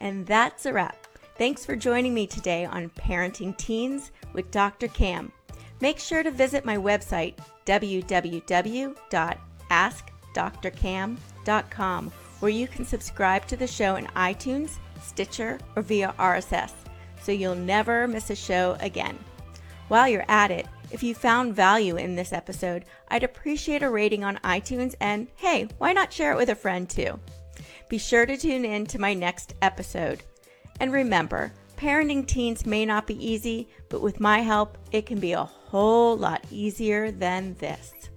And that's a wrap. Thanks for joining me today on Parenting Teens with Dr. Cam. Make sure to visit my website, www.askdrcam.com, where you can subscribe to the show in iTunes, Stitcher, or via RSS, so you'll never miss a show again. While you're at it, if you found value in this episode, I'd appreciate a rating on iTunes and hey, why not share it with a friend too? Be sure to tune in to my next episode. And remember, parenting teens may not be easy, but with my help, it can be a whole lot easier than this.